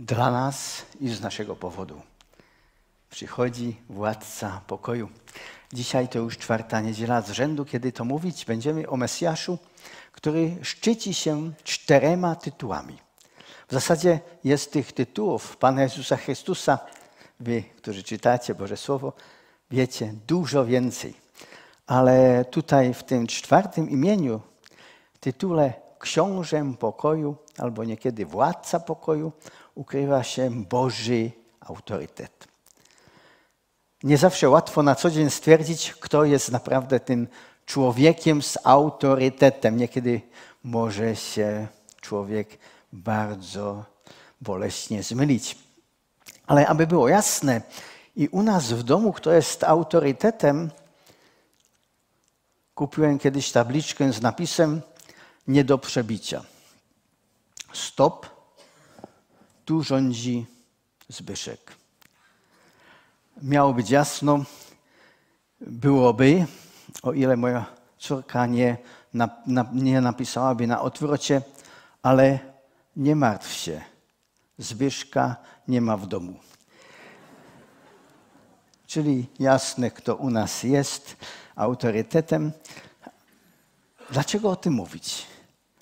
dla nas i z naszego powodu. Przychodzi władca pokoju. Dzisiaj to już czwarta niedziela z rzędu, kiedy to mówić będziemy o Mesjaszu, który szczyci się czterema tytułami. W zasadzie jest tych tytułów Pana Jezusa Chrystusa, wy, którzy czytacie Boże Słowo, wiecie dużo więcej. Ale tutaj w tym czwartym imieniu, tytule Książę Pokoju, albo niekiedy Władca Pokoju, ukrywa się Boży autorytet. Nie zawsze łatwo na co dzień stwierdzić, kto jest naprawdę tym człowiekiem z autorytetem. Niekiedy może się człowiek bardzo boleśnie zmylić. Ale aby było jasne, i u nas w domu, kto jest autorytetem, kupiłem kiedyś tabliczkę z napisem nie do przebicia. Stop, tu rządzi Zbyszek. Miało być jasno, byłoby, o ile moja córka nie, na, na, nie napisałaby na odwrocie, ale nie martw się, Zbyszka nie ma w domu. Czyli jasne, kto u nas jest autorytetem. Dlaczego o tym mówić?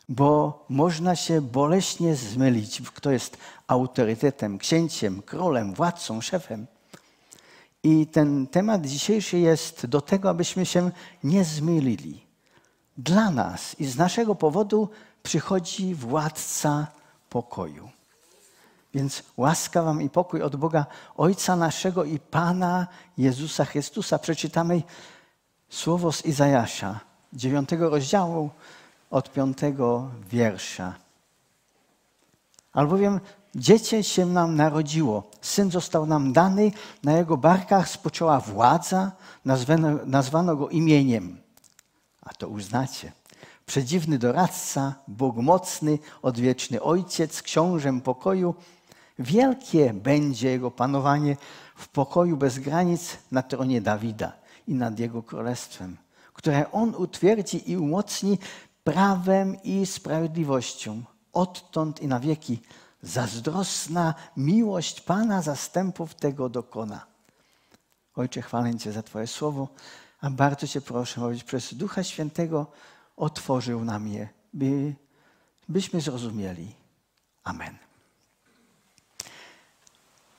Bo można się boleśnie zmylić, kto jest autorytetem, księciem, królem, władcą, szefem. I ten temat dzisiejszy jest do tego, abyśmy się nie zmylili. Dla nas i z naszego powodu przychodzi władca pokoju. Więc łaska wam i pokój od Boga Ojca naszego i Pana Jezusa Chrystusa. Przeczytamy słowo z Izajasza, dziewiątego rozdziału, od piątego wiersza. Albowiem dziecię się nam narodziło, syn został nam dany, na jego barkach spoczęła władza, nazwano, nazwano go imieniem. A to uznacie. Przedziwny doradca, Bóg mocny, odwieczny ojciec, książę pokoju. Wielkie będzie jego panowanie w pokoju bez granic na tronie Dawida i nad jego królestwem, które on utwierdzi i umocni prawem i sprawiedliwością odtąd i na wieki. Zazdrosna miłość Pana zastępów tego dokona. Ojcze, chwalę Cię za Twoje słowo, a bardzo Cię proszę, abyś przez Ducha Świętego otworzył nam je, by, byśmy zrozumieli. Amen.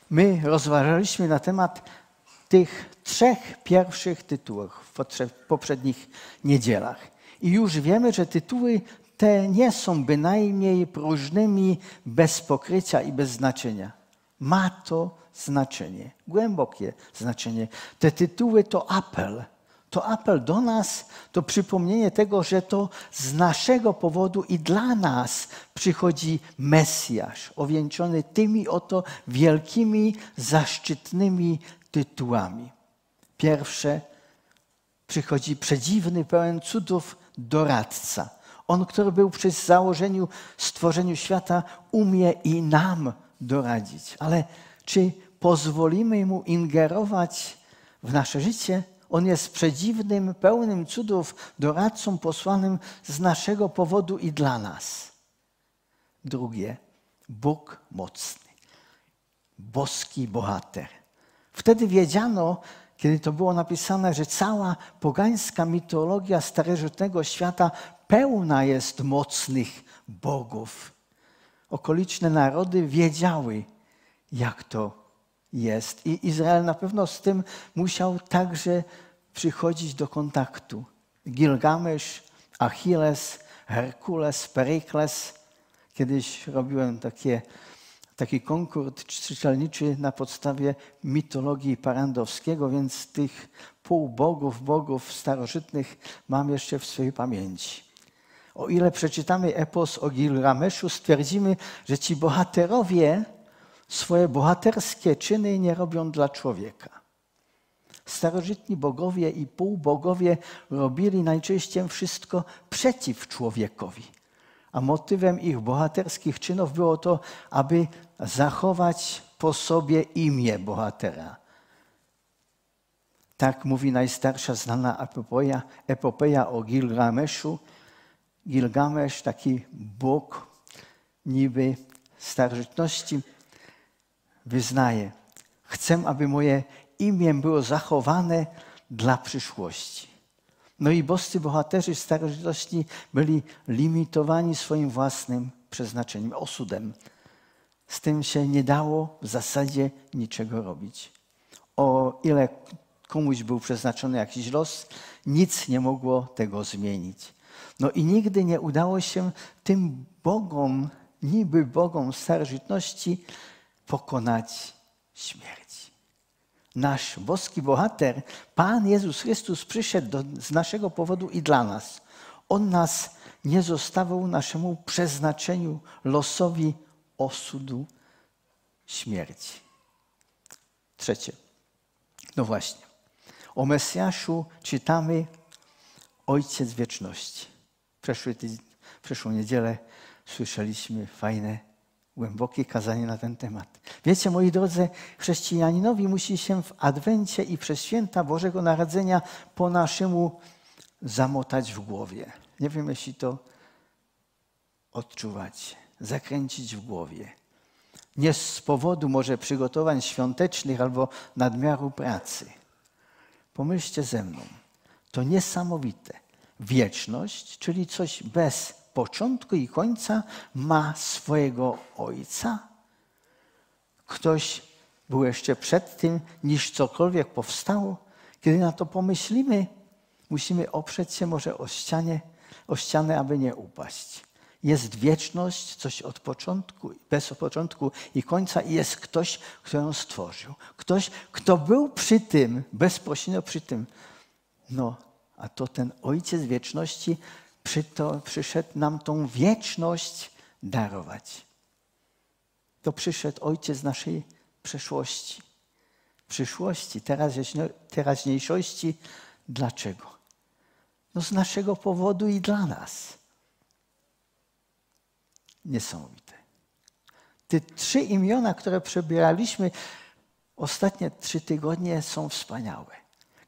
My rozważaliśmy na temat tych trzech pierwszych tytułów w poprzednich niedzielach. I już wiemy, że tytuły te nie są bynajmniej próżnymi bez pokrycia i bez znaczenia. Ma to znaczenie, głębokie znaczenie. Te tytuły to apel. To apel do nas, to przypomnienie tego, że to z naszego powodu i dla nas przychodzi Mesjasz, owieńczony tymi oto wielkimi, zaszczytnymi tytułami. Pierwsze przychodzi przedziwny, pełen cudów doradca. On, który był przy założeniu, stworzeniu świata, umie i nam doradzić. Ale czy pozwolimy mu ingerować w nasze życie? On jest przedziwnym, pełnym cudów doradcą posłanym z naszego powodu i dla nas. Drugie, Bóg mocny, boski bohater. Wtedy wiedziano, kiedy to było napisane, że cała pogańska mitologia starożytnego świata pełna jest mocnych bogów. Okoliczne narody wiedziały, jak to jest. I Izrael na pewno z tym musiał także przychodzić do kontaktu. Gilgamesz, Achilles, Herkules, Perikles. Kiedyś robiłem takie taki konkurs czytelniczy na podstawie mitologii Parandowskiego, więc tych półbogów, bogów starożytnych mam jeszcze w swojej pamięci. O ile przeczytamy epos o Gilgameszu, stwierdzimy, że ci bohaterowie swoje bohaterskie czyny nie robią dla człowieka. Starożytni bogowie i półbogowie robili najczęściej wszystko przeciw człowiekowi a motywem ich bohaterskich czynów było to, aby zachować po sobie imię bohatera. Tak mówi najstarsza znana epopeja, epopeja o Gilgameszu. Gilgamesz, taki bóg niby starożytności, wyznaje: Chcę, aby moje imię było zachowane dla przyszłości. No i boscy bohaterzy starożytności byli limitowani swoim własnym przeznaczeniem, osudem. Z tym się nie dało w zasadzie niczego robić. O ile komuś był przeznaczony jakiś los, nic nie mogło tego zmienić. No i nigdy nie udało się tym bogom, niby bogom starożytności, pokonać śmierć. Nasz boski bohater, Pan Jezus Chrystus, przyszedł do, z naszego powodu i dla nas. On nas nie zostawał naszemu przeznaczeniu, losowi osudu śmierci. Trzecie. No właśnie. O Mesjaszu czytamy Ojciec Wieczności. Przeszły, przeszłą niedzielę słyszeliśmy fajne, głębokie kazanie na ten temat. Wiecie, moi drodzy, chrześcijaninowi musi się w Adwencie i przez święta Bożego Narodzenia po naszemu zamotać w głowie. Nie wiem, jeśli to odczuwać, zakręcić w głowie. Nie z powodu może przygotowań świątecznych albo nadmiaru pracy. Pomyślcie ze mną, to niesamowite. Wieczność, czyli coś bez początku i końca, ma swojego Ojca. Ktoś był jeszcze przed tym, niż cokolwiek powstało. Kiedy na to pomyślimy, musimy oprzeć się może o, ścianie, o ścianę, aby nie upaść. Jest wieczność, coś od początku, bez początku i końca, i jest ktoś, kto ją stworzył. Ktoś, kto był przy tym, bezpośrednio przy tym. No, a to ten Ojciec wieczności przy to, przyszedł nam tą wieczność darować. To przyszedł Ojciec naszej przeszłości, przyszłości, teraźniejszości. Dlaczego? No z naszego powodu i dla nas. Niesamowite. Te trzy imiona, które przebieraliśmy ostatnie trzy tygodnie, są wspaniałe.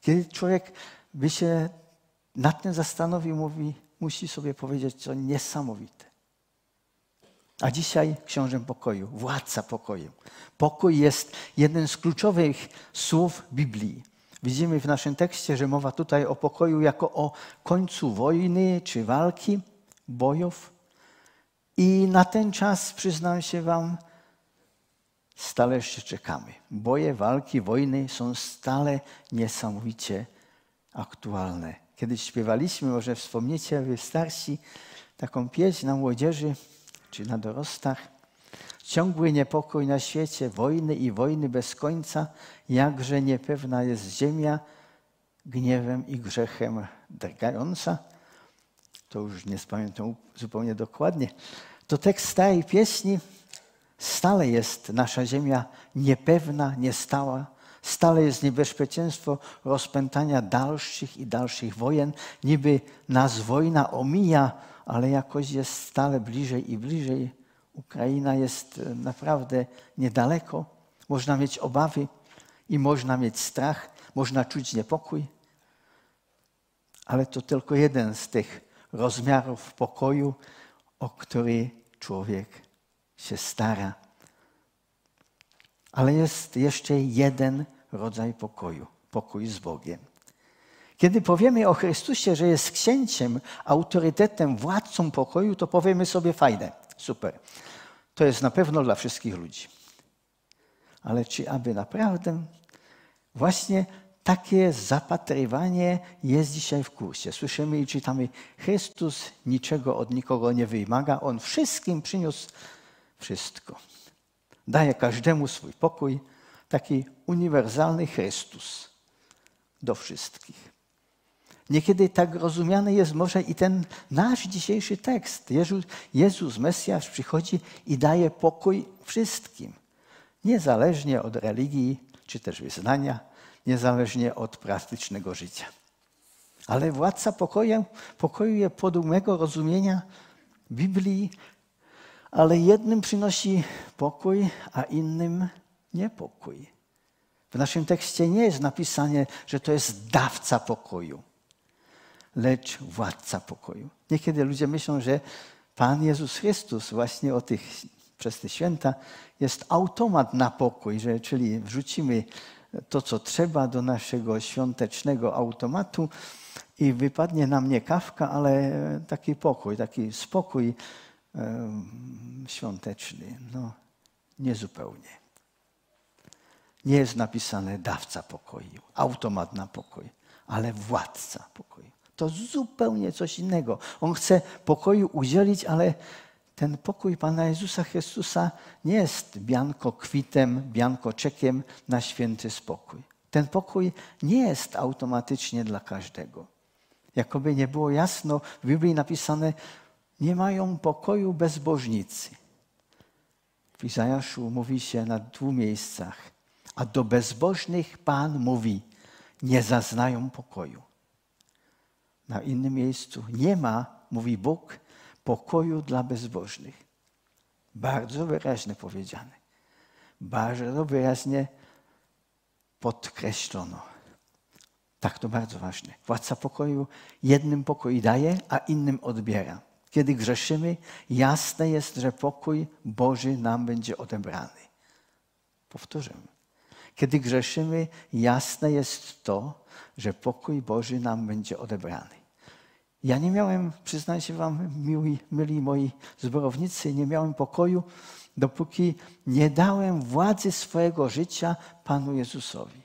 Kiedy człowiek by się nad tym zastanowił, mówi, musi sobie powiedzieć, co niesamowite. A dzisiaj książę pokoju, władca pokoju. Pokój jest jednym z kluczowych słów Biblii. Widzimy w naszym tekście, że mowa tutaj o pokoju jako o końcu wojny czy walki, bojów. I na ten czas, przyznam się Wam, stale jeszcze czekamy. Boje, walki, wojny są stale niesamowicie aktualne. Kiedyś śpiewaliśmy, może wspomniecie wy starsi, taką pieśń na młodzieży czy na dorostach. Ciągły niepokój na świecie, wojny i wojny bez końca, jakże niepewna jest ziemia, gniewem i grzechem drgająca. To już nie pamiętam zupełnie dokładnie, to tekst starej pieśni. Stale jest nasza ziemia niepewna, niestała, stale jest niebezpieczeństwo rozpętania dalszych i dalszych wojen. Niby nas wojna omija, ale jakoś jest stale bliżej i bliżej. Ukraina jest e, naprawdę niedaleko. Można mieć obawy i można mieć strach, można czuć niepokój. Ale to tylko jeden z tych rozmiarów pokoju, o który człowiek się stara. Ale jest jeszcze jeden rodzaj pokoju pokój z Bogiem. Kiedy powiemy o Chrystusie, że jest księciem, autorytetem, władcą pokoju, to powiemy sobie fajne, super. To jest na pewno dla wszystkich ludzi. Ale czy aby naprawdę właśnie takie zapatrywanie jest dzisiaj w kursie. Słyszymy i czytamy, Chrystus niczego od nikogo nie wymaga, On wszystkim przyniósł wszystko. Daje każdemu swój pokój, taki uniwersalny Chrystus do wszystkich. Niekiedy tak rozumiany jest może i ten nasz dzisiejszy tekst. Jezus, Jezus, Mesjasz przychodzi i daje pokój wszystkim, niezależnie od religii czy też wyznania, niezależnie od praktycznego życia. Ale władca pokoju, pokoju podłego rozumienia Biblii, ale jednym przynosi pokój, a innym niepokój. W naszym tekście nie jest napisane, że to jest dawca pokoju, lecz władca pokoju. Niekiedy ludzie myślą, że Pan Jezus Chrystus właśnie o tych przez te święta, jest automat na pokój, że, czyli wrzucimy to, co trzeba do naszego świątecznego automatu i wypadnie nam nie kawka, ale taki pokój, taki spokój świąteczny. No, niezupełnie. Nie jest napisane dawca pokoju, automat na pokój, ale władca pokoju. To zupełnie coś innego. On chce pokoju udzielić, ale ten pokój Pana Jezusa Chrystusa nie jest bianko kwitem, bianko czekiem na święty spokój. Ten pokój nie jest automatycznie dla każdego. Jakoby nie było jasno, w Biblii napisane, nie mają pokoju bezbożnicy. W Izajaszu mówi się na dwóch miejscach, a do bezbożnych Pan mówi, nie zaznają pokoju. Na innym miejscu nie ma, mówi Bóg, pokoju dla bezbożnych. Bardzo wyraźnie powiedziane. Bardzo wyraźnie podkreślono. Tak, to bardzo ważne. Władca pokoju jednym pokój daje, a innym odbiera. Kiedy grzeszymy, jasne jest, że pokój Boży nam będzie odebrany. Powtórzę. Kiedy grzeszymy, jasne jest to, że pokój Boży nam będzie odebrany. Ja nie miałem, przyznaję się wam, miły, myli moi zborownicy, nie miałem pokoju, dopóki nie dałem władzy swojego życia Panu Jezusowi.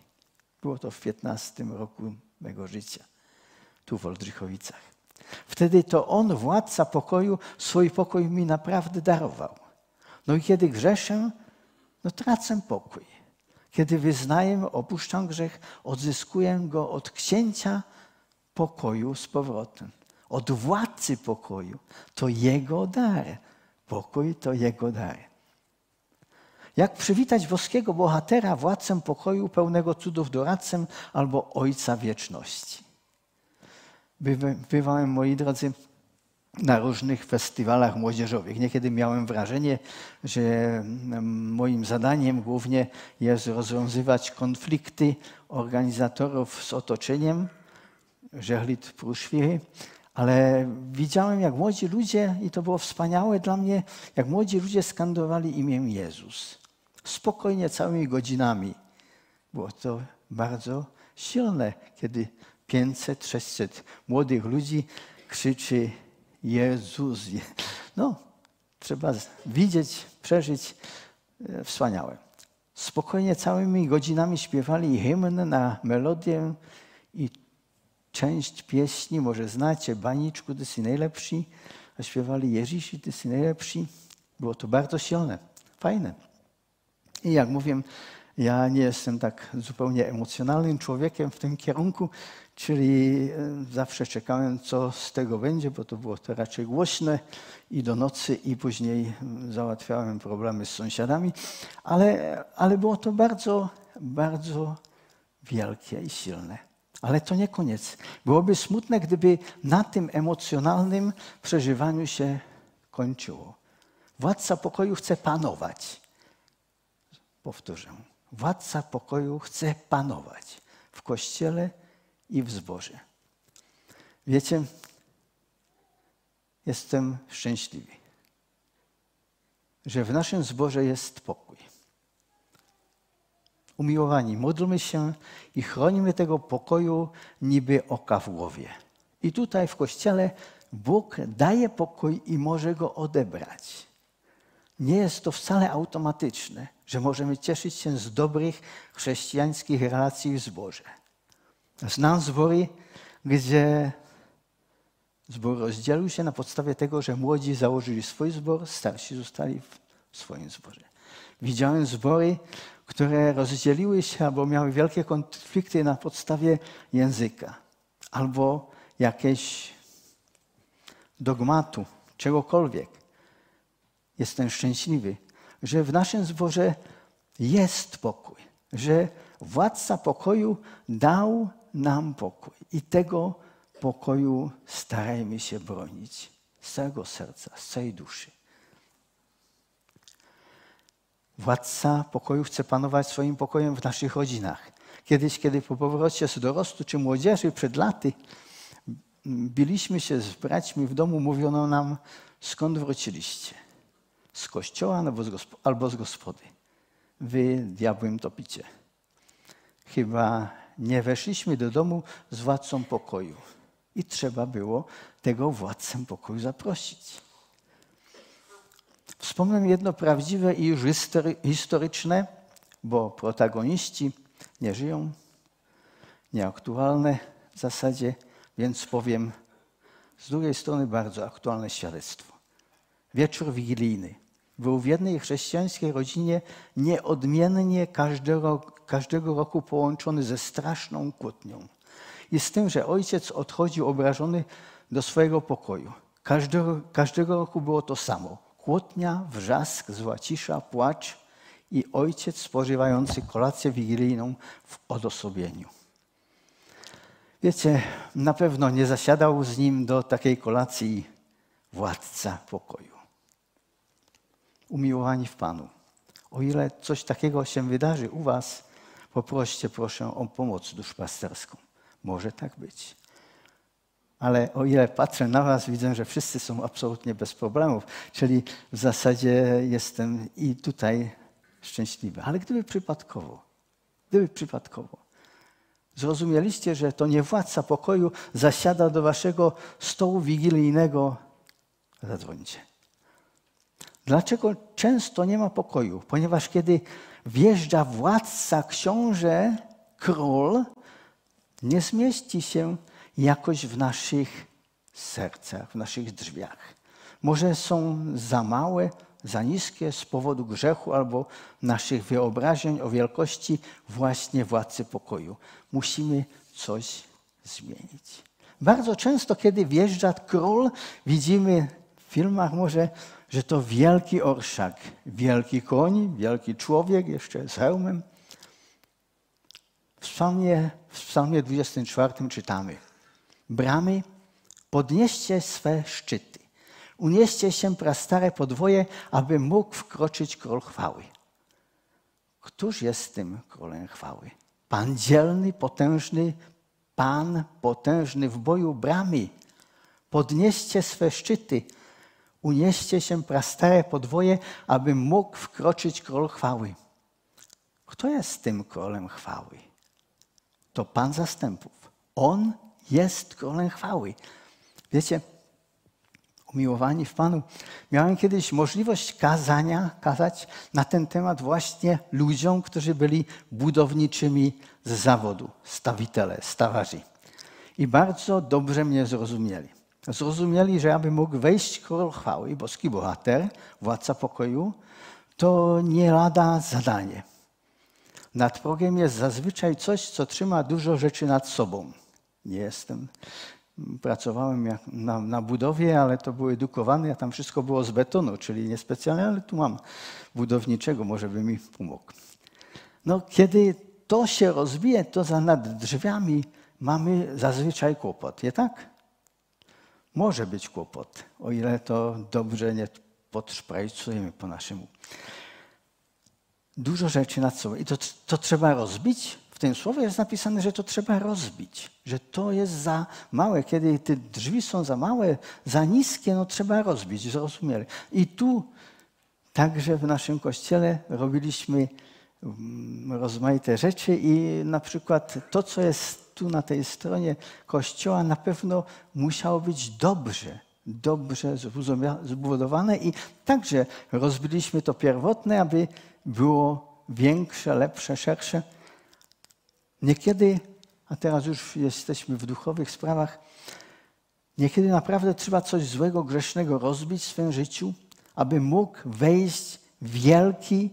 Było to w 15 roku mego życia, tu w Oldrzychowicach. Wtedy to On, władca pokoju, swój pokój mi naprawdę darował. No i kiedy grzeszę, no tracę pokój. Kiedy wyznaję, opuszczam grzech, odzyskuję go od księcia pokoju z powrotem od władcy pokoju. To Jego dar. Pokój to Jego dar. Jak przywitać boskiego bohatera, władcę pokoju, pełnego cudów doradcę albo Ojca wieczności? Bywałem, moi drodzy, na różnych festiwalach młodzieżowych. Niekiedy miałem wrażenie, że moim zadaniem głównie jest rozwiązywać konflikty organizatorów z otoczeniem, żeglit pruszwiry, ale widziałem, jak młodzi ludzie, i to było wspaniałe dla mnie, jak młodzi ludzie skandowali imię Jezus. Spokojnie, całymi godzinami. Było to bardzo silne, kiedy 500, 600 młodych ludzi krzyczy Jezus. No, trzeba widzieć, przeżyć. E, wspaniałe. Spokojnie całymi godzinami śpiewali hymn na melodię i część pieśni, może znacie, Baniczku, ty jesteś najlepszy, a śpiewali Jezisi, ty jesteś najlepszy. Było to bardzo silne, fajne. I jak mówię, ja nie jestem tak zupełnie emocjonalnym człowiekiem w tym kierunku, czyli e, zawsze czekałem, co z tego będzie, bo to było to raczej głośne i do nocy, i później załatwiałem problemy z sąsiadami, ale, ale było to bardzo, bardzo wielkie i silne. Ale to nie koniec. Byłoby smutne, gdyby na tym emocjonalnym przeżywaniu się kończyło. Władca pokoju chce panować. Powtórzę. Władca pokoju chce panować w kościele i w zborze. Wiecie, jestem szczęśliwy, że w naszym zborze jest pokój umiłowani, módlmy się i chronimy tego pokoju niby oka w głowie. I tutaj w Kościele Bóg daje pokój i może go odebrać. Nie jest to wcale automatyczne, że możemy cieszyć się z dobrych chrześcijańskich relacji w zborze. Znam zbory, gdzie zbór rozdzielił się na podstawie tego, że młodzi założyli swój zbor, starsi zostali w swoim zborze. Widziałem zbory, które rozdzieliły się albo miały wielkie konflikty na podstawie języka albo jakieś dogmatu, czegokolwiek. Jestem szczęśliwy, że w naszym zborze jest pokój, że władca pokoju dał nam pokój i tego pokoju starajmy się bronić z całego serca, z całej duszy. Władca pokoju chce panować swoim pokojem w naszych rodzinach. Kiedyś, kiedy po powrocie z dorostu czy młodzieży przed laty biliśmy się z braćmi w domu, mówiono nam, skąd wróciliście. Z kościoła albo z gospody. Wy diabłem topicie. Chyba nie weszliśmy do domu z władcą pokoju i trzeba było tego władcę pokoju zaprosić. Wspomnę jedno prawdziwe i już historyczne, bo protagoniści nie żyją, nieaktualne w zasadzie, więc powiem z drugiej strony bardzo aktualne świadectwo. Wieczór wigilijny był w jednej chrześcijańskiej rodzinie nieodmiennie każdego, każdego roku połączony ze straszną kłótnią. I z tym, że ojciec odchodził obrażony do swojego pokoju. Każdego, każdego roku było to samo. Kłótnia, wrzask, zła cisza, płacz i ojciec spożywający kolację wigilijną w odosobieniu. Wiecie, na pewno nie zasiadał z nim do takiej kolacji władca pokoju. Umiłowani w Panu, o ile coś takiego się wydarzy u Was, poproście proszę o pomoc duszpasterską. Może tak być. Ale o ile patrzę na Was, widzę, że wszyscy są absolutnie bez problemów, czyli w zasadzie jestem i tutaj szczęśliwy. Ale gdyby przypadkowo, gdyby przypadkowo, Zrozumieliście, że to nie władca pokoju zasiada do waszego stołu wigilijnego. Zadzwońcie. Dlaczego często nie ma pokoju? Ponieważ kiedy wjeżdża władca, książę, król, nie zmieści się jakoś w naszych sercach, w naszych drzwiach. Może są za małe, za niskie z powodu grzechu albo naszych wyobrażeń o wielkości właśnie władcy pokoju. Musimy coś zmienić. Bardzo często, kiedy wjeżdża król, widzimy w filmach może, że to wielki orszak, wielki koń, wielki człowiek, jeszcze z hełmem. W psalmie, w psalmie 24 czytamy Bramy, podnieście swe szczyty Unieście się prastare podwoje, aby mógł wkroczyć król chwały. Któż jest tym królem chwały? Pan dzielny, potężny, Pan potężny w boju bramy. Podnieście swe szczyty, unieście się prastare podwoje, aby mógł wkroczyć król chwały. Kto jest tym królem chwały? To Pan zastępów. On jest królem chwały. Wiecie, umiłowani w Panu. Miałem kiedyś możliwość kazania, kazać na ten temat właśnie ludziom, którzy byli budowniczymi z zawodu, stawitele, stawarzy. I bardzo dobrze mnie zrozumieli. Zrozumieli, że aby mógł wejść król chwały, boski bohater, władca pokoju, to nie lada zadanie. Nad progiem jest zazwyczaj coś, co trzyma dużo rzeczy nad sobą. Nie jestem Pracowałem na, na, budowie, ale to był edukowany, a tam wszystko było z betonu, czyli niespecjalnie, ale tu mam budowniczego, może by mi pomógł. No, kiedy to się rozbije, to za nad drzwiami mamy zazwyczaj kłopot, nie tak? Może być kłopot, o ile to dobrze nie podszprajcujemy po naszemu. Dużo rzeczy nad sobą. I to, to trzeba rozbić, w tym słowie jest napisane, że to trzeba rozbić, że to jest za małe. Kiedy te drzwi są za małe, za niskie, no trzeba rozbić, zrozumieli. I tu także w naszym kościele robiliśmy mm, rozmaite rzeczy i na przykład to, co jest tu na tej stronie kościoła, na pewno musiało być dobrze, dobrze zbudowane i także rozbiliśmy to pierwotne, aby było większe, lepsze, szersze. Niekiedy, a teraz już jesteśmy w duchowych sprawach, niekiedy naprawdę trzeba coś złego, grzesznego rozbić w swoim życiu, aby mógł wejść wielki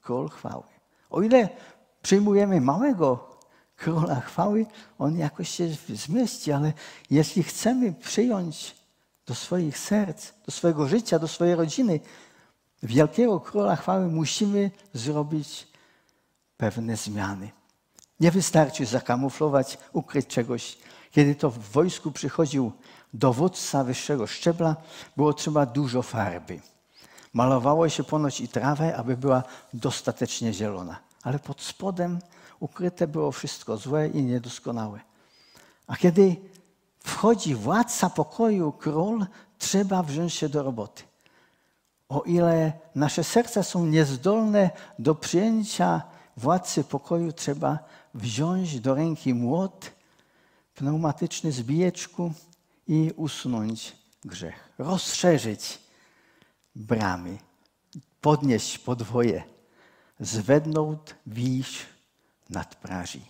król chwały. O ile przyjmujemy małego króla chwały, on jakoś się zmieści, ale jeśli chcemy przyjąć do swoich serc, do swojego życia, do swojej rodziny wielkiego króla chwały, musimy zrobić pewne zmiany. Nie wystarczy zakamuflować, ukryć czegoś. Kiedy to w wojsku przychodził dowódca wyższego szczebla, było trzeba dużo farby. Malowało się ponoć i trawę, aby była dostatecznie zielona, ale pod spodem ukryte było wszystko złe i niedoskonałe. A kiedy wchodzi władca pokoju, król, trzeba wziąć się do roboty. O ile nasze serca są niezdolne do przyjęcia władcy pokoju, trzeba wziąć do ręki młot pneumatyczny z bijeczku i usunąć grzech. Rozszerzyć bramy, podnieść podwoje, zvednout výš nad prażi.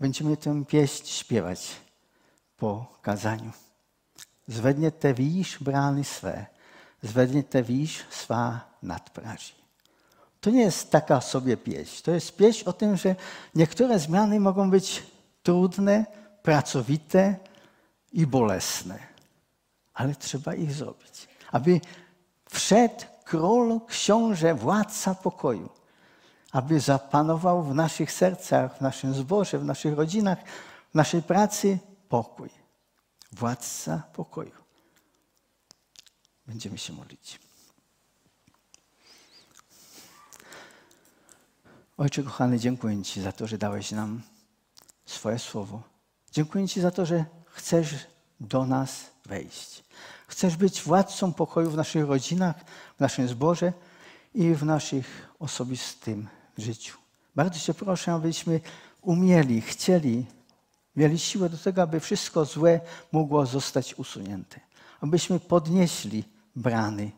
Będziemy tę pieśń śpiewać po kazaniu. Zvedněte výš brány své, zvedněte výš svá nadpraží. To nie jest taka sobie pieśń. To jest pieśń o tym, że niektóre zmiany mogą być trudne, pracowite i bolesne, ale trzeba ich zrobić. Aby wszedł król, książę, władca pokoju, aby zapanował w naszych sercach, w naszym zborze, w naszych rodzinach, w naszej pracy pokój. Władca pokoju. Będziemy się modlić. Ojcze kochany, dziękuję Ci za to, że dałeś nam swoje słowo. Dziękuję Ci za to, że chcesz do nas wejść. Chcesz być władcą pokoju w naszych rodzinach, w naszym zborze i w naszych osobistym życiu. Bardzo Cię proszę, abyśmy umieli, chcieli, mieli siłę do tego, aby wszystko złe mogło zostać usunięte. Abyśmy podnieśli brany,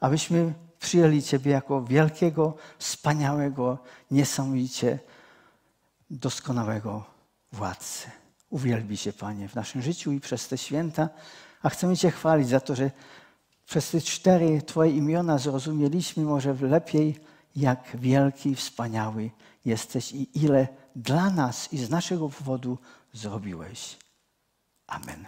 abyśmy przyjęli Ciebie jako wielkiego, wspaniałego, niesamowicie doskonałego władcę. Uwielbi się, Panie, w naszym życiu i przez te święta, a chcemy Cię chwalić za to, że przez te cztery Twoje imiona zrozumieliśmy może lepiej, jak wielki, wspaniały jesteś i ile dla nas i z naszego powodu zrobiłeś. Amen.